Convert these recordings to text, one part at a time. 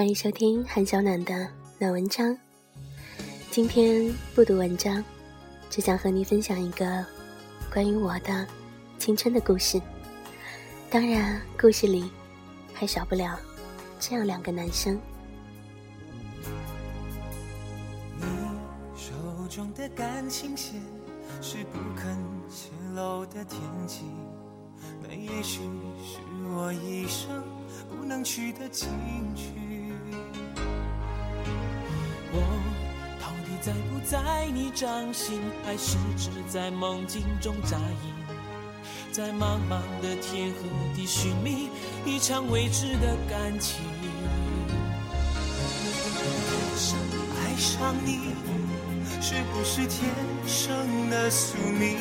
欢迎收听韩小暖的暖文章。今天不读文章，只想和你分享一个关于我的青春的故事。当然，故事里还少不了这样两个男生。你手中的感情线是不肯泄露的天机，那也许是我一生不能去的禁区。在不在你掌心，还是只在梦境中扎营？在茫茫的天和地寻觅一场未知的感情。爱上你，是不是天生的宿命？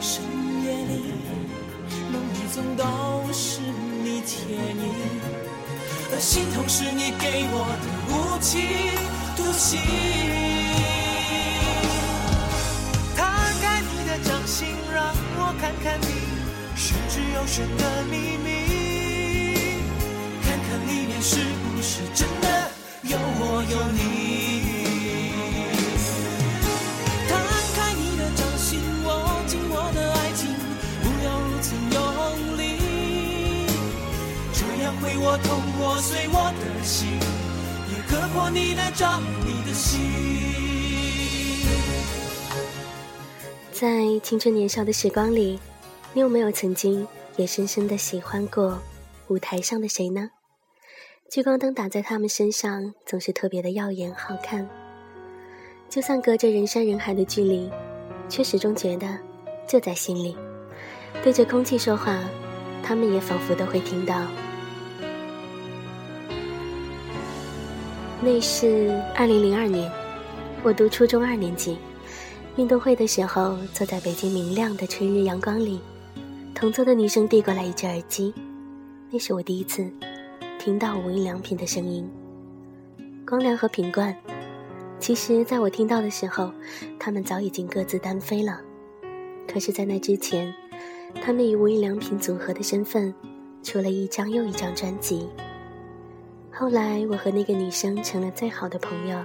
深夜里，梦里总都是你倩影。而心痛是你给我的无情独行。摊开你的掌心，让我看看你十指有神的秘密，看看里面是不是真的有我有你。摊开你的掌心，握紧我的爱情，不要如此用力，这样会我痛。破碎我的心，也割破你的掌，你的心。在青春年少的时光里，你有没有曾经也深深的喜欢过舞台上的谁呢？聚光灯打在他们身上，总是特别的耀眼好看。就算隔着人山人海的距离，却始终觉得就在心里。对着空气说话，他们也仿佛都会听到。那是二零零二年，我读初中二年级，运动会的时候，坐在北京明亮的春日阳光里，同桌的女生递过来一只耳机，那是我第一次听到无印良品的声音。光良和品冠，其实在我听到的时候，他们早已经各自单飞了，可是，在那之前，他们以无印良品组合的身份，出了一张又一张专辑。后来，我和那个女生成了最好的朋友。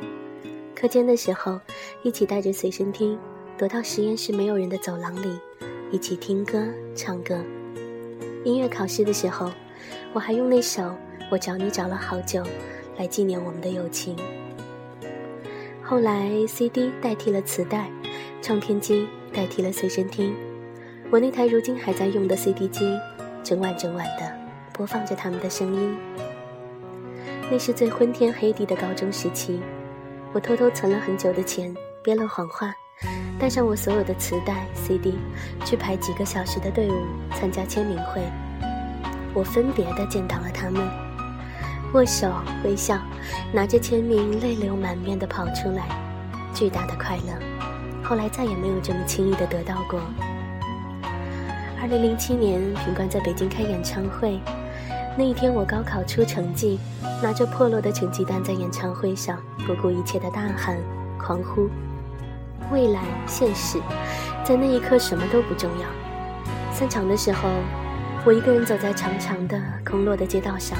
课间的时候，一起带着随身听，躲到实验室没有人的走廊里，一起听歌、唱歌。音乐考试的时候，我还用那首《我找你找了好久》来纪念我们的友情。后来，CD 代替了磁带，唱片机代替了随身听，我那台如今还在用的 CD 机，整晚整晚的播放着他们的声音。那是最昏天黑地的高中时期，我偷偷存了很久的钱，编了谎话，带上我所有的磁带、CD，去排几个小时的队伍参加签名会。我分别的见到了他们，握手、微笑，拿着签名，泪流满面的跑出来，巨大的快乐。后来再也没有这么轻易的得到过。二零零七年，品冠在北京开演唱会。那一天，我高考出成绩，拿着破落的成绩单在演唱会上不顾一切的大喊、狂呼。未来、现实，在那一刻什么都不重要。散场的时候，我一个人走在长长的空落的街道上，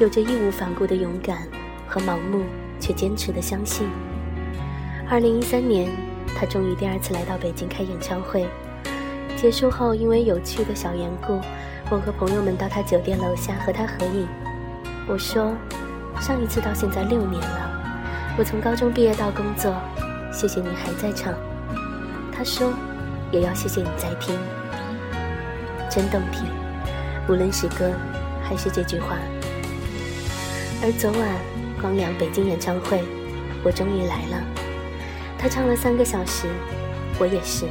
有着义无反顾的勇敢和盲目却坚持的相信。二零一三年，他终于第二次来到北京开演唱会。结束后，因为有趣的小缘故。我和朋友们到他酒店楼下和他合影。我说：“上一次到现在六年了，我从高中毕业到工作，谢谢你还在唱。”他说：“也要谢谢你在听，真动听，无论是歌还是这句话。”而昨晚光良北京演唱会，我终于来了。他唱了三个小时，我也是。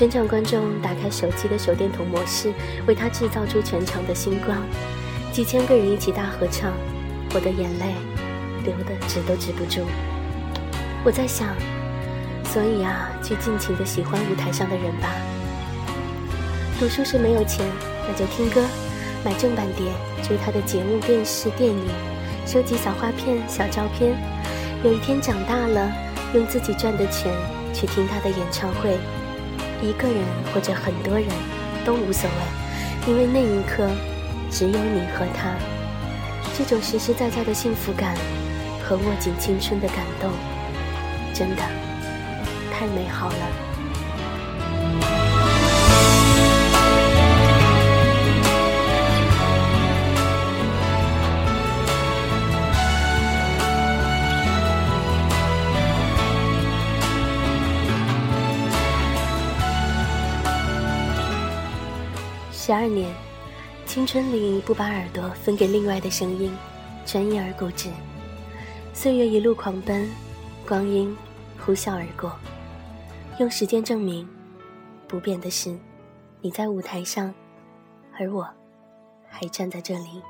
全场观众打开手机的手电筒模式，为他制造出全场的星光。几千个人一起大合唱，我的眼泪流得止都止不住。我在想，所以啊，去尽情的喜欢舞台上的人吧。读书时没有钱，那就听歌，买正版碟，追他的节目、电视、电影，收集小花片、小照片。有一天长大了，用自己赚的钱去听他的演唱会。一个人或者很多人，都无所谓，因为那一刻，只有你和他。这种实实在在的幸福感和握紧青春的感动，真的太美好了。十二年，青春里不把耳朵分给另外的声音，专一而固执。岁月一路狂奔，光阴呼啸而过。用时间证明，不变的是，你在舞台上，而我，还站在这里。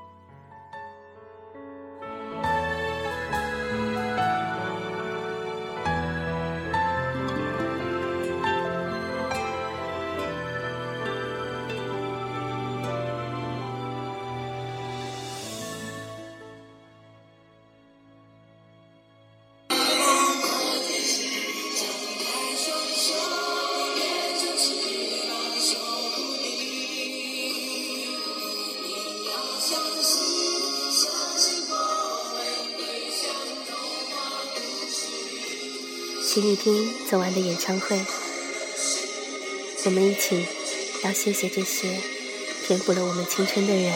请你听昨晚的演唱会，我们一起要谢谢这些填补了我们青春的人。